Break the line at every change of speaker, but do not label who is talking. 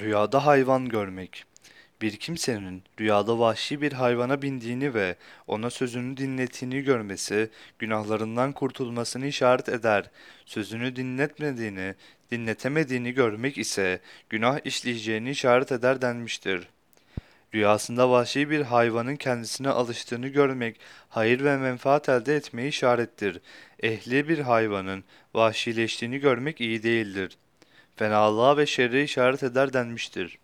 Rüyada hayvan görmek. Bir kimsenin rüyada vahşi bir hayvana bindiğini ve ona sözünü dinlettiğini görmesi, günahlarından kurtulmasını işaret eder. Sözünü dinletmediğini, dinletemediğini görmek ise günah işleyeceğini işaret eder denmiştir. Rüyasında vahşi bir hayvanın kendisine alıştığını görmek, hayır ve menfaat elde etmeyi işarettir. Ehli bir hayvanın vahşileştiğini görmek iyi değildir. Fenalığa ve şerre işaret eder denmiştir.